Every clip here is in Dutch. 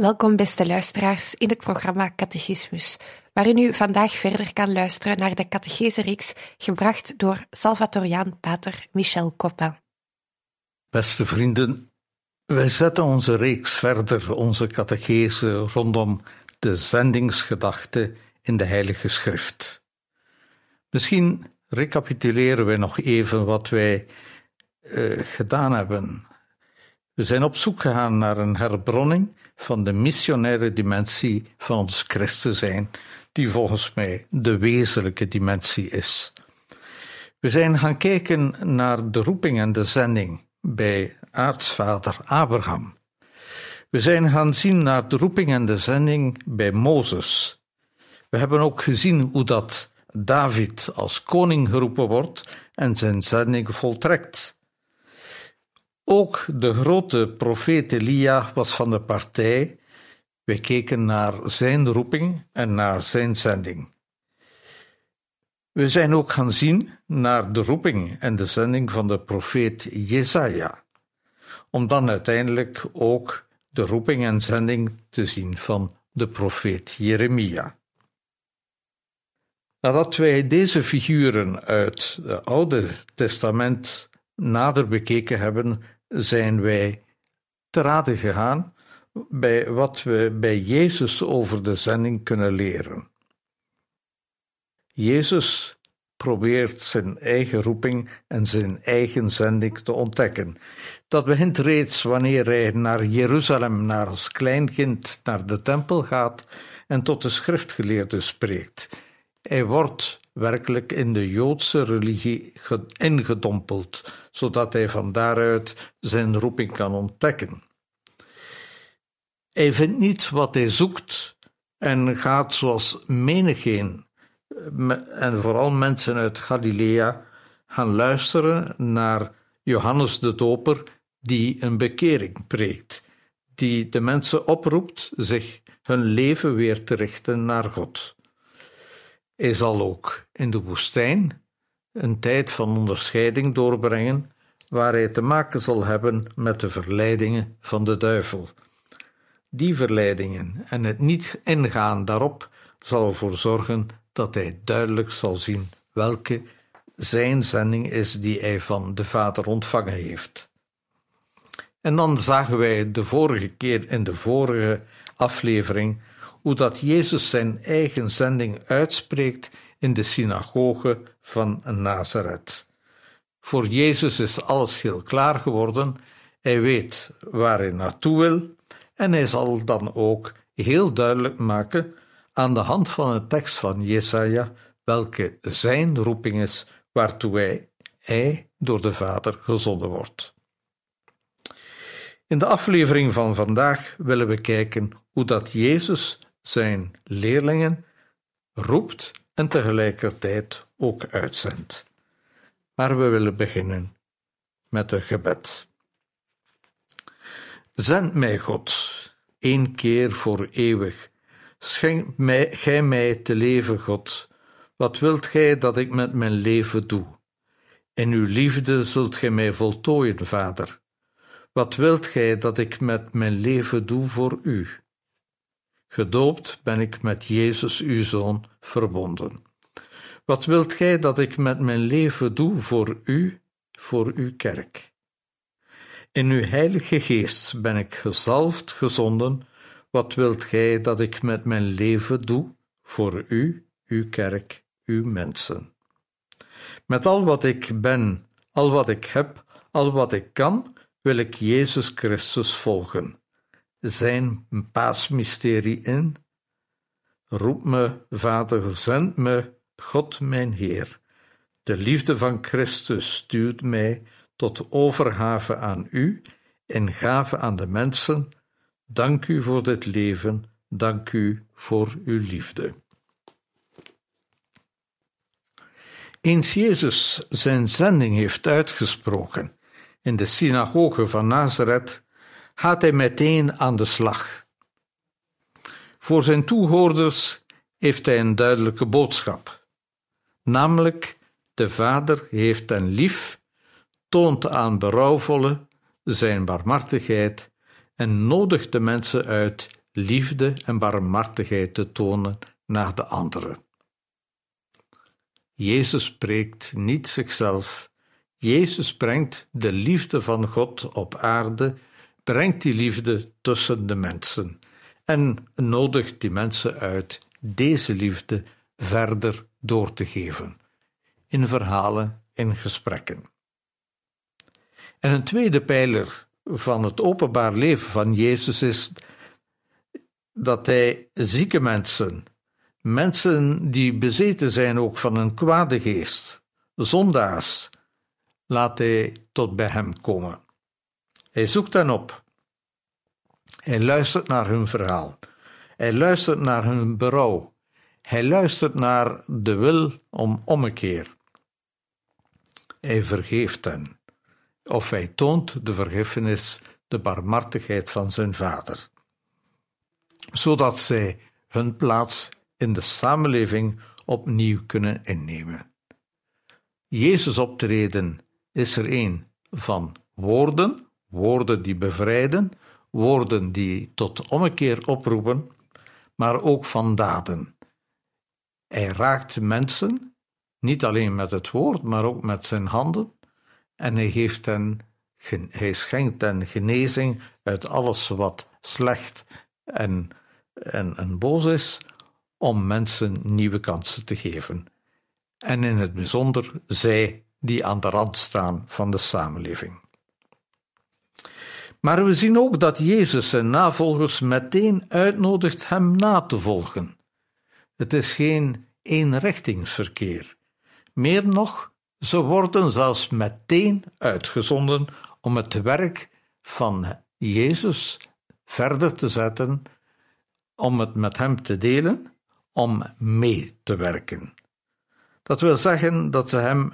Welkom, beste luisteraars, in het programma Catechismus, waarin u vandaag verder kan luisteren naar de catechese-reeks gebracht door Salvatoriaan pater Michel Coppin. Beste vrienden, wij zetten onze reeks verder, onze catechese, rondom de zendingsgedachte in de Heilige Schrift. Misschien recapituleren we nog even wat wij uh, gedaan hebben. We zijn op zoek gegaan naar een herbronning van de missionaire dimensie van ons christen zijn, die volgens mij de wezenlijke dimensie is. We zijn gaan kijken naar de roeping en de zending bij aartsvader Abraham. We zijn gaan zien naar de roeping en de zending bij Mozes. We hebben ook gezien hoe dat David als koning geroepen wordt en zijn zending voltrekt. Ook de grote profeet Elia was van de partij. Wij keken naar zijn roeping en naar zijn zending. We zijn ook gaan zien naar de roeping en de zending van de profeet Jesaja, om dan uiteindelijk ook de roeping en zending te zien van de profeet Jeremia. Nadat wij deze figuren uit het Oude Testament nader bekeken hebben, zijn wij te raden gegaan bij wat we bij Jezus over de zending kunnen leren. Jezus probeert zijn eigen roeping en zijn eigen zending te ontdekken. Dat begint reeds wanneer hij naar Jeruzalem, naar als klein kind, naar de tempel gaat en tot de schriftgeleerden spreekt. Hij wordt werkelijk in de Joodse religie ingedompeld, zodat hij van daaruit zijn roeping kan ontdekken. Hij vindt niet wat hij zoekt en gaat zoals menigeen, en vooral mensen uit Galilea, gaan luisteren naar Johannes de Doper, die een bekering preekt, die de mensen oproept zich hun leven weer te richten naar God. Hij zal ook in de woestijn een tijd van onderscheiding doorbrengen, waar hij te maken zal hebben met de verleidingen van de duivel. Die verleidingen en het niet ingaan daarop zal ervoor zorgen dat hij duidelijk zal zien welke zijn zending is die hij van de Vader ontvangen heeft. En dan zagen wij de vorige keer in de vorige aflevering hoe dat Jezus zijn eigen zending uitspreekt in de synagoge van Nazareth. Voor Jezus is alles heel klaar geworden. Hij weet waar hij naartoe wil en hij zal dan ook heel duidelijk maken aan de hand van een tekst van Jesaja welke zijn roeping is waartoe hij, hij door de Vader gezonden wordt. In de aflevering van vandaag willen we kijken hoe dat Jezus zijn leerlingen roept en tegelijkertijd ook uitzendt. Maar we willen beginnen met een gebed. Zend mij God, één keer voor eeuwig. Schenk mij, gij mij te leven, God. Wat wilt gij dat ik met mijn leven doe? In uw liefde zult gij mij voltooien, Vader. Wat wilt gij dat ik met mijn leven doe voor u? Gedoopt ben ik met Jezus, uw Zoon, verbonden. Wat wilt gij dat ik met mijn leven doe voor u, voor uw kerk? In uw heilige geest ben ik gezalfd, gezonden. Wat wilt gij dat ik met mijn leven doe voor u, uw kerk, uw mensen? Met al wat ik ben, al wat ik heb, al wat ik kan, wil ik Jezus Christus volgen. Zijn paasmysterie in. Roep me, Vader, zend me, God mijn Heer. De liefde van Christus stuurt mij tot overgave aan u en gave aan de mensen. Dank u voor dit leven, dank u voor uw liefde. Eens Jezus zijn zending heeft uitgesproken in de synagoge van Nazareth, gaat hij meteen aan de slag. Voor zijn toehoorders heeft hij een duidelijke boodschap, namelijk de Vader heeft hen lief, toont aan berouwvolle zijn barmhartigheid en nodigt de mensen uit liefde en barmhartigheid te tonen naar de anderen. Jezus spreekt niet zichzelf. Jezus brengt de liefde van God op aarde, brengt die liefde tussen de mensen en nodigt die mensen uit deze liefde verder door te geven. In verhalen, in gesprekken. En een tweede pijler van het openbaar leven van Jezus is dat hij zieke mensen, Mensen die bezeten zijn ook van een kwade geest, zondaars, laat hij tot bij hem komen. Hij zoekt hen op. Hij luistert naar hun verhaal. Hij luistert naar hun berouw. Hij luistert naar de wil om ommekeer. Hij vergeeft hen. Of hij toont de vergiffenis, de barmhartigheid van zijn vader. Zodat zij hun plaats in de samenleving opnieuw kunnen innemen. Jezus optreden is er een van woorden, woorden die bevrijden, woorden die tot ommekeer oproepen, maar ook van daden. Hij raakt mensen, niet alleen met het woord, maar ook met zijn handen, en hij, geeft hen, hij schenkt hen genezing uit alles wat slecht en, en, en boos is, om mensen nieuwe kansen te geven. En in het bijzonder zij die aan de rand staan van de samenleving. Maar we zien ook dat Jezus zijn navolgers meteen uitnodigt hem na te volgen. Het is geen eenrichtingsverkeer. Meer nog, ze worden zelfs meteen uitgezonden om het werk van Jezus verder te zetten, om het met hem te delen om mee te werken. Dat wil zeggen dat ze hem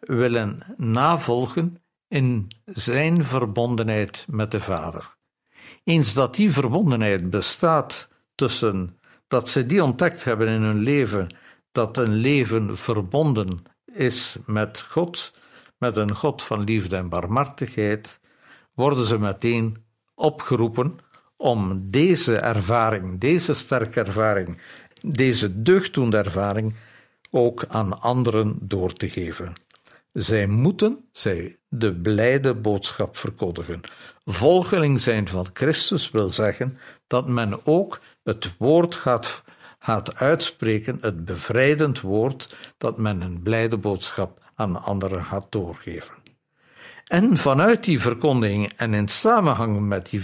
willen navolgen in zijn verbondenheid met de Vader. Eens dat die verbondenheid bestaat tussen dat ze die ontdekt hebben in hun leven, dat een leven verbonden is met God, met een God van liefde en barmhartigheid, worden ze meteen opgeroepen om deze ervaring, deze sterke ervaring deze deugddoende ervaring ook aan anderen door te geven. Zij moeten zij de blijde boodschap verkondigen. Volgeling zijn van Christus wil zeggen dat men ook het woord gaat, gaat uitspreken, het bevrijdend woord, dat men een blijde boodschap aan anderen gaat doorgeven. En vanuit die verkondiging en in samenhang met die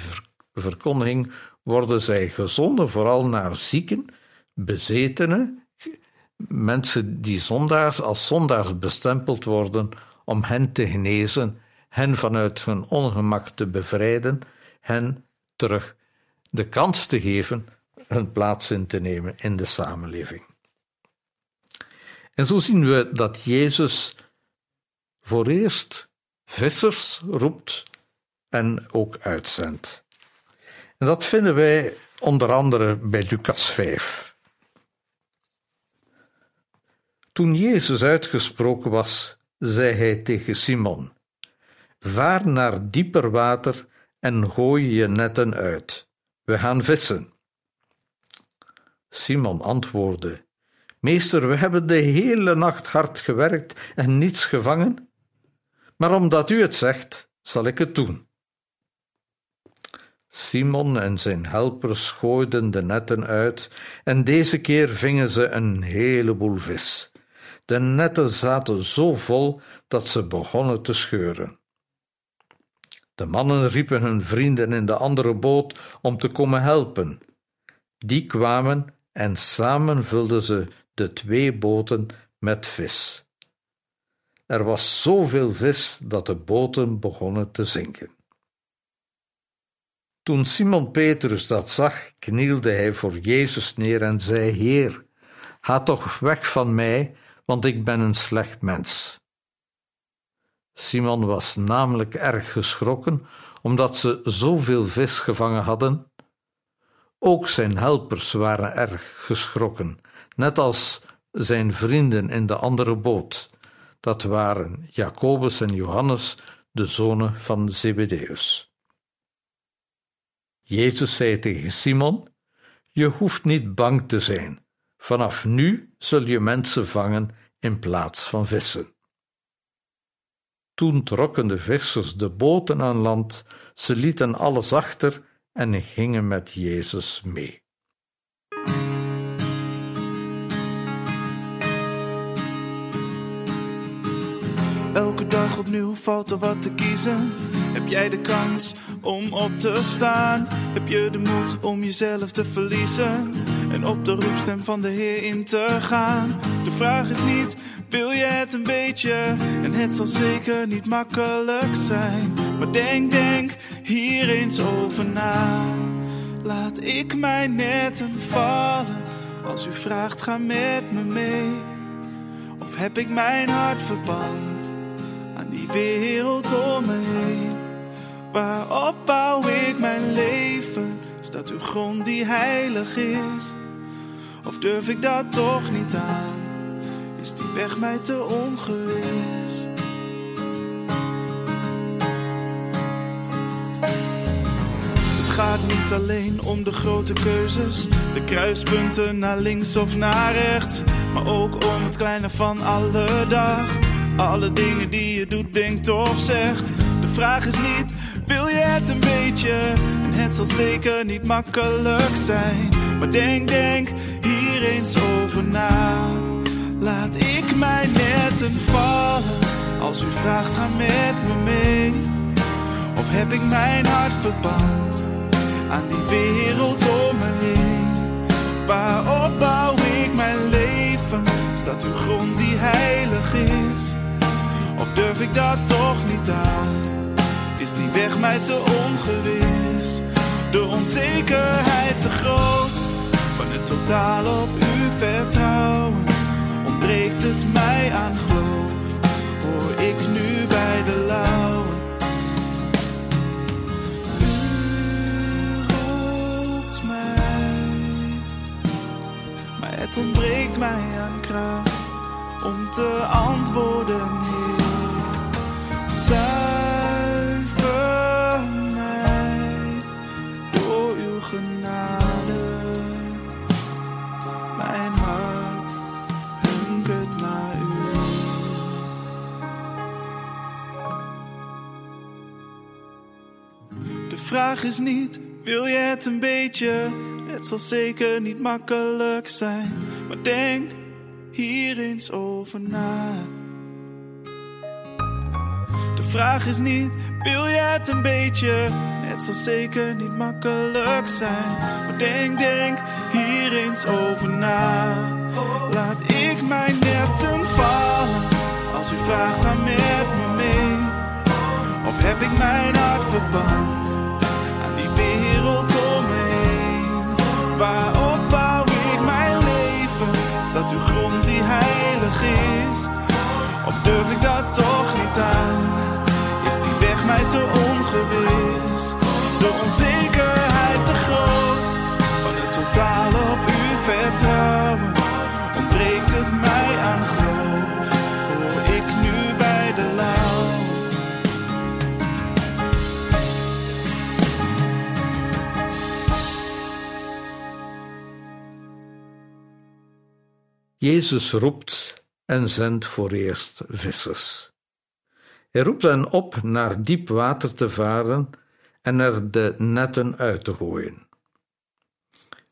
verkondiging worden zij gezonden vooral naar zieken, bezetenen, mensen die zondaars als zondaars bestempeld worden, om hen te genezen, hen vanuit hun ongemak te bevrijden, hen terug de kans te geven hun plaats in te nemen in de samenleving. En zo zien we dat Jezus voor eerst vissers roept en ook uitzendt. En dat vinden wij onder andere bij Lucas 5. Toen Jezus uitgesproken was, zei hij tegen Simon: Vaar naar dieper water en gooi je netten uit. We gaan vissen. Simon antwoordde: Meester, we hebben de hele nacht hard gewerkt en niets gevangen. Maar omdat u het zegt, zal ik het doen. Simon en zijn helpers gooiden de netten uit en deze keer vingen ze een heleboel vis. De netten zaten zo vol dat ze begonnen te scheuren. De mannen riepen hun vrienden in de andere boot om te komen helpen. Die kwamen en samen vulden ze de twee boten met vis. Er was zoveel vis dat de boten begonnen te zinken. Toen Simon Petrus dat zag, knielde hij voor Jezus neer en zei: Heer, ga toch weg van mij, want ik ben een slecht mens. Simon was namelijk erg geschrokken, omdat ze zoveel vis gevangen hadden. Ook zijn helpers waren erg geschrokken, net als zijn vrienden in de andere boot. Dat waren Jacobus en Johannes, de zonen van Zebedeus. Jezus zei tegen Simon: Je hoeft niet bang te zijn. Vanaf nu zul je mensen vangen in plaats van vissen. Toen trokken de vissers de boten aan land, ze lieten alles achter en gingen met Jezus mee. Elke dag opnieuw valt er wat te kiezen. Heb jij de kans om op te staan? Heb je de moed om jezelf te verliezen? En op de roepstem van de Heer in te gaan? De vraag is niet, wil je het een beetje? En het zal zeker niet makkelijk zijn. Maar denk, denk hier eens over na. Laat ik mij netten vallen. Als u vraagt, ga met me mee. Of heb ik mijn hart verband die wereld om me heen? Waarop bouw ik mijn leven? Staat uw grond die heilig is? Of durf ik dat toch niet aan? Is die weg mij te ongewis? Het gaat niet alleen om de grote keuzes, de kruispunten naar links of naar rechts, maar ook om het kleine van alle dag. Alle dingen die je doet, denkt of zegt. De vraag is niet, wil je het een beetje? En het zal zeker niet makkelijk zijn. Maar denk, denk hier eens over na. Laat ik mij netten vallen. Als u vraagt, ga met me mee. Of heb ik mijn hart verband aan die wereld om me heen? Waarop bouw ik mijn leven? Staat uw grond die heilig is? Durf ik dat toch niet aan? Is die weg mij te ongewis? De onzekerheid te groot? Van het totaal op u vertrouwen? Ontbreekt het mij aan geloof? Hoor ik nu bij de lauwen? U roept mij, maar het ontbreekt mij aan kracht om te antwoorden, Heer. De vraag is niet, wil je het een beetje? Het zal zeker niet makkelijk zijn, maar denk hier eens over na. De vraag is niet, wil je het een beetje? Het zal zeker niet makkelijk zijn, maar denk, denk hier eens over na. Laat ik mijn netten vallen, als u vraagt, ga met me mee. Of heb ik mijn hart verband grond die heilig is? Of durf ik dat toch niet aan? Is die weg mij te ongewis? De onzekerheid te groot? Van het totaal op u vertrouwen? Ontbreekt het mij aan? Jezus roept en zendt voor eerst vissers. Hij roept hen op naar diep water te varen en er de netten uit te gooien.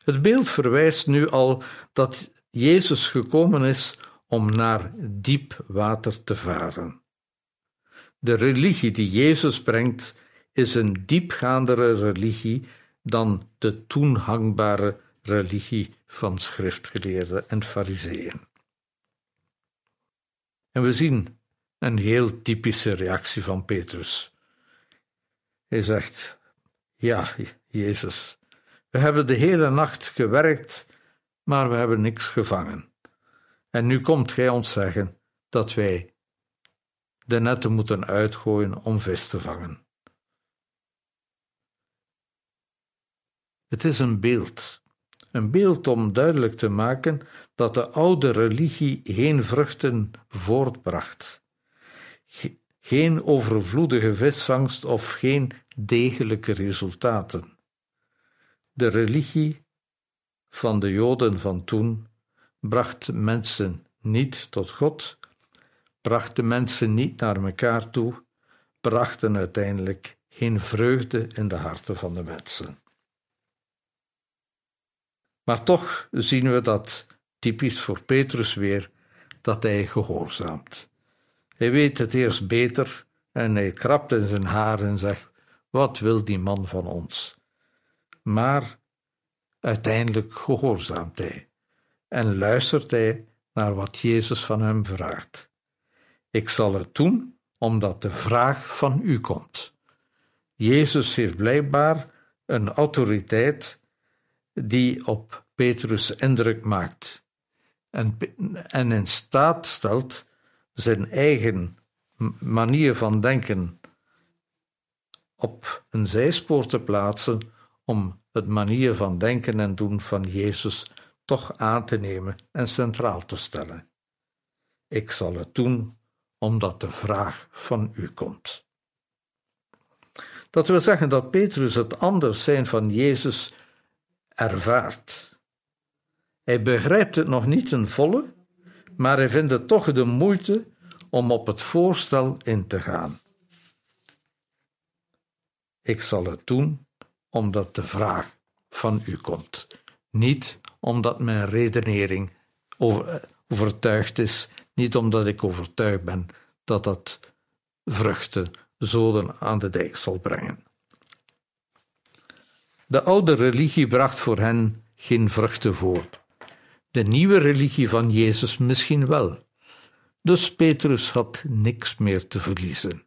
Het beeld verwijst nu al dat Jezus gekomen is om naar diep water te varen. De religie die Jezus brengt is een diepgaandere religie dan de toen hangbare religie van schriftgeleerden en fariseeën. En we zien een heel typische reactie van Petrus. Hij zegt: Ja, Jezus, we hebben de hele nacht gewerkt, maar we hebben niks gevangen. En nu komt gij ons zeggen dat wij de netten moeten uitgooien om vis te vangen. Het is een beeld. Een beeld om duidelijk te maken dat de oude religie geen vruchten voortbracht. Geen overvloedige visvangst of geen degelijke resultaten. De religie van de Joden van toen bracht mensen niet tot God, bracht de mensen niet naar elkaar toe, brachten uiteindelijk geen vreugde in de harten van de mensen. Maar toch zien we dat, typisch voor Petrus weer, dat hij gehoorzaamt. Hij weet het eerst beter en hij krabt in zijn haar en zegt: Wat wil die man van ons? Maar uiteindelijk gehoorzaamt hij en luistert hij naar wat Jezus van hem vraagt. Ik zal het doen omdat de vraag van u komt. Jezus heeft blijkbaar een autoriteit die op Petrus indruk maakt en, en in staat stelt zijn eigen manier van denken op een zijspoor te plaatsen om het manier van denken en doen van Jezus toch aan te nemen en centraal te stellen. Ik zal het doen omdat de vraag van u komt. Dat wil zeggen dat Petrus het anders zijn van Jezus ervaart. Hij begrijpt het nog niet ten volle, maar hij vindt het toch de moeite om op het voorstel in te gaan. Ik zal het doen omdat de vraag van u komt, niet omdat mijn redenering over, overtuigd is, niet omdat ik overtuigd ben dat dat vruchten, zoden aan de dijk zal brengen. De oude religie bracht voor hen geen vruchten voort. De nieuwe religie van Jezus misschien wel. Dus Petrus had niks meer te verliezen.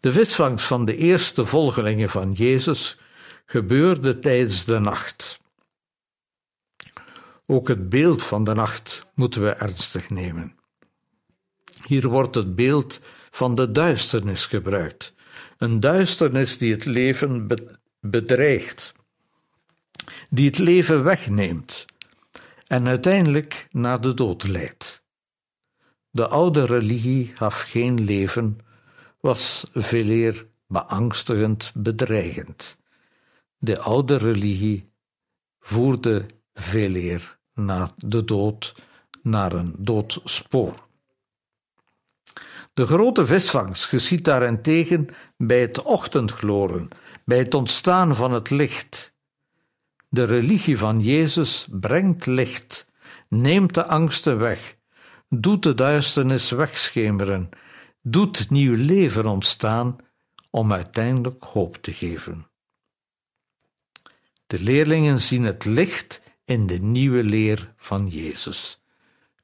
De visvangst van de eerste volgelingen van Jezus gebeurde tijdens de nacht. Ook het beeld van de nacht moeten we ernstig nemen. Hier wordt het beeld van de duisternis gebruikt, een duisternis die het leven bedreigt, die het leven wegneemt en uiteindelijk naar de dood leidt. De oude religie gaf geen leven, was veeleer beangstigend, bedreigend. De oude religie voerde veeleer naar de dood, naar een doodspoor. De grote visvangst geschiet daarentegen bij het ochtendgloren, bij het ontstaan van het licht. De religie van Jezus brengt licht, neemt de angsten weg, doet de duisternis wegschemeren, doet nieuw leven ontstaan om uiteindelijk hoop te geven. De leerlingen zien het licht in de nieuwe leer van Jezus.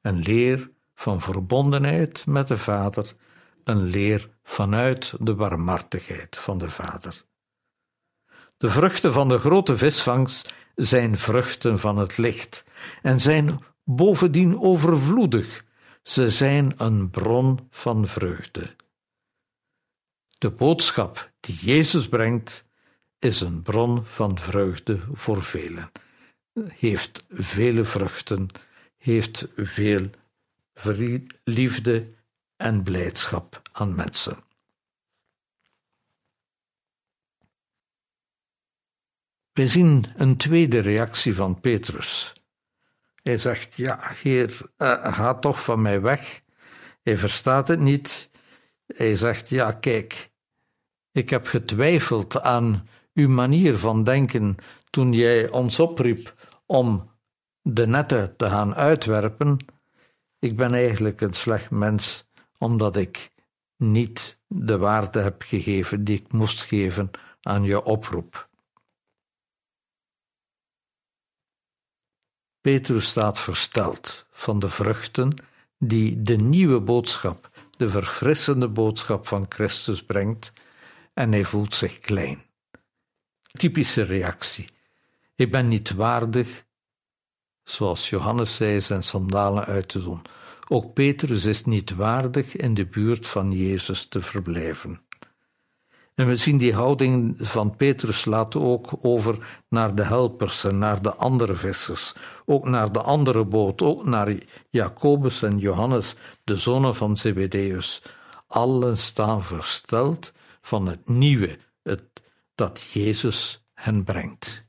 Een leer van verbondenheid met de Vader, een leer vanuit de barmhartigheid van de Vader. De vruchten van de grote visvangst zijn vruchten van het licht en zijn bovendien overvloedig. Ze zijn een bron van vreugde. De boodschap die Jezus brengt is een bron van vreugde voor velen heeft vele vruchten, heeft veel liefde en blijdschap aan mensen. We zien een tweede reactie van Petrus. Hij zegt: Ja, Heer, uh, ga toch van mij weg. Hij verstaat het niet. Hij zegt: Ja, kijk, ik heb getwijfeld aan uw manier van denken toen jij ons opriep om de netten te gaan uitwerpen. Ik ben eigenlijk een slecht mens, omdat ik niet de waarde heb gegeven die ik moest geven aan je oproep. Petrus staat versteld van de vruchten die de nieuwe boodschap, de verfrissende boodschap van Christus brengt, en hij voelt zich klein. Typische reactie. Ik ben niet waardig, zoals Johannes zei, zijn sandalen uit te doen. Ook Petrus is niet waardig in de buurt van Jezus te verblijven. En we zien die houding van Petrus laten ook over naar de helpers en naar de andere vissers, ook naar de andere boot, ook naar Jacobus en Johannes, de zonen van Zebedeus. Allen staan versteld van het nieuwe, het, dat Jezus hen brengt.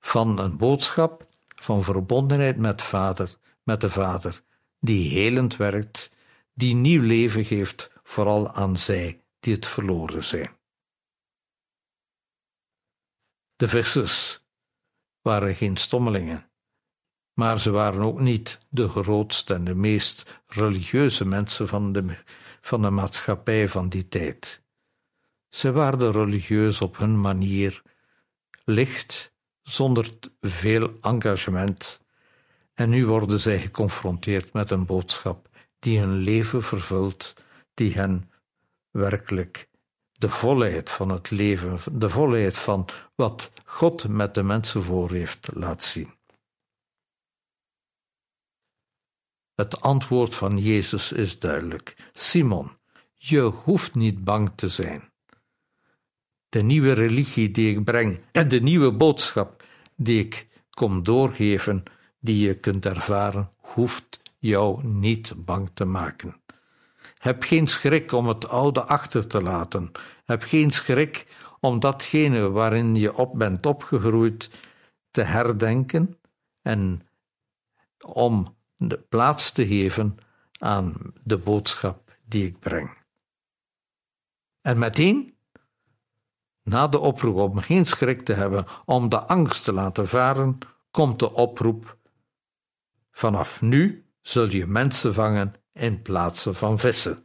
Van een boodschap van verbondenheid met, vader, met de Vader, die helend werkt, die nieuw leven geeft, vooral aan zij die het verloren zijn. De vissers waren geen stommelingen, maar ze waren ook niet de grootste en de meest religieuze mensen van de, van de maatschappij van die tijd. Ze waren religieus op hun manier, licht, zonder veel engagement, en nu worden zij geconfronteerd met een boodschap die hun leven vervult, die hen werkelijk de volheid van het leven, de volheid van wat God met de mensen voor heeft, laat zien. Het antwoord van Jezus is duidelijk: Simon, je hoeft niet bang te zijn. De nieuwe religie die ik breng en de nieuwe boodschap die ik kom doorgeven, die je kunt ervaren, hoeft jou niet bang te maken. Heb geen schrik om het oude achter te laten. Heb geen schrik om datgene waarin je op bent opgegroeid te herdenken en om de plaats te geven aan de boodschap die ik breng. En meteen, na de oproep om geen schrik te hebben, om de angst te laten varen, komt de oproep: vanaf nu zul je mensen vangen in plaats van vissen.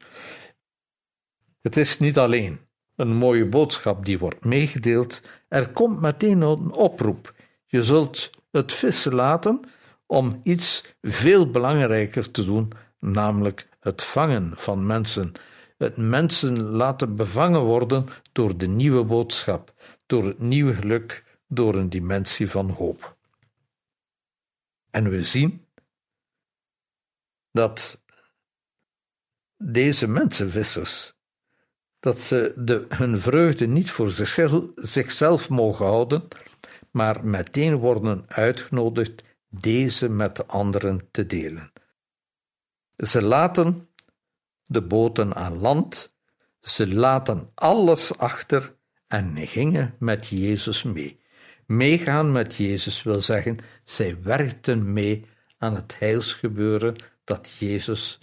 Het is niet alleen een mooie boodschap die wordt meegedeeld, er komt meteen een oproep. Je zult het vissen laten om iets veel belangrijker te doen, namelijk het vangen van mensen. Het mensen laten bevangen worden door de nieuwe boodschap, door het nieuwe geluk, door een dimensie van hoop. En we zien dat deze mensenvissers, dat ze de, hun vreugde niet voor zichzelf, zichzelf mogen houden, maar meteen worden uitgenodigd deze met de anderen te delen. Ze laten de boten aan land, ze laten alles achter en gingen met Jezus mee. Meegaan met Jezus wil zeggen, zij werkten mee aan het heilsgebeuren dat Jezus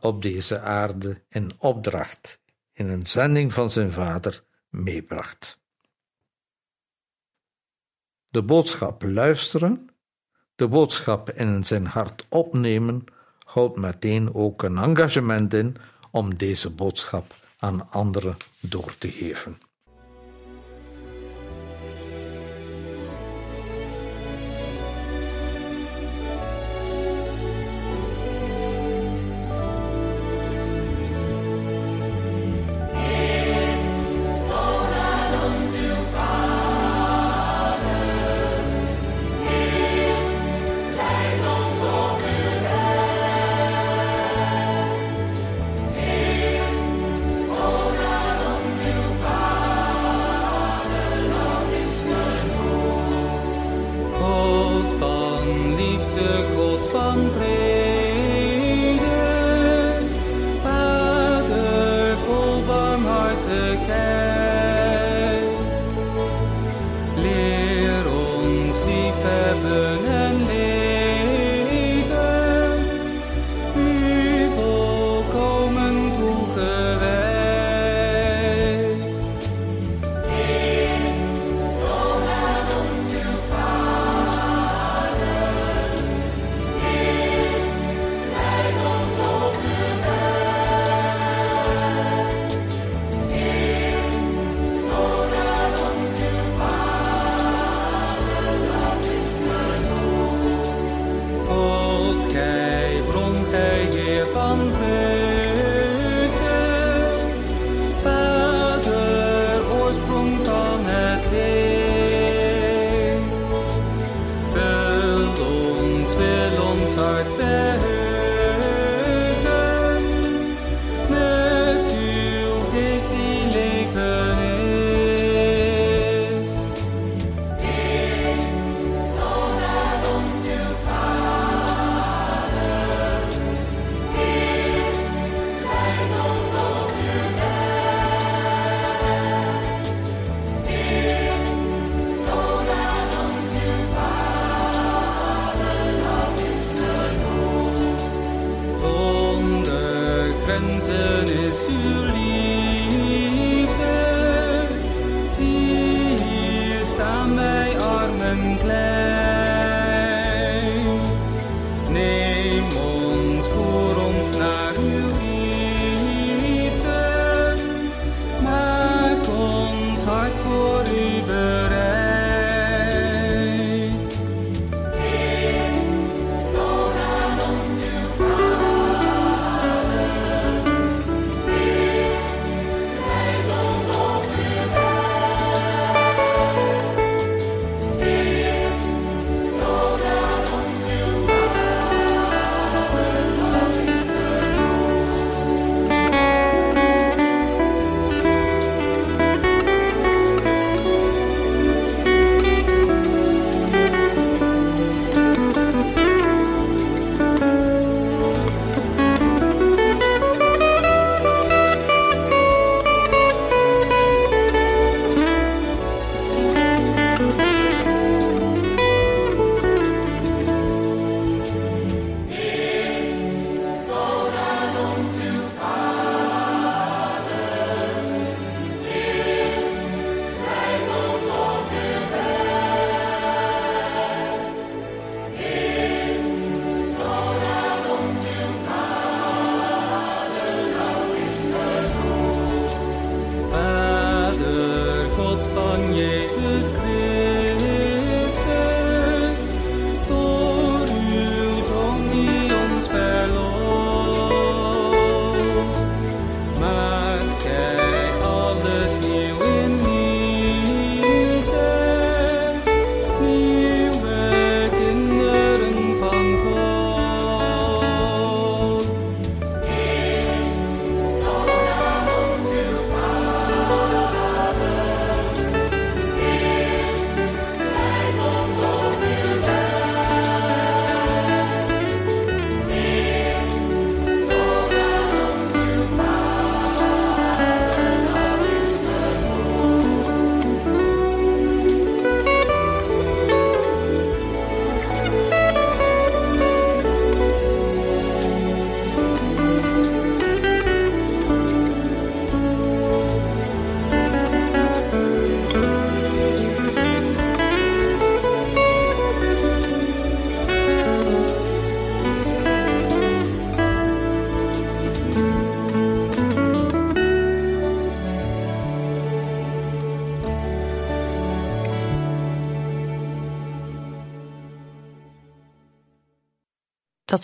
op deze aarde in opdracht, in een zending van zijn Vader, meebracht. De boodschap luisteren, de boodschap in zijn hart opnemen, houdt meteen ook een engagement in om deze boodschap aan anderen door te geven.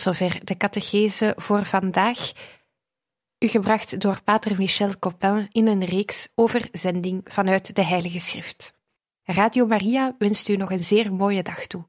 Zover de catechese voor vandaag. U gebracht door Pater Michel Copin in een reeks over zending vanuit de Heilige Schrift. Radio Maria wenst u nog een zeer mooie dag toe.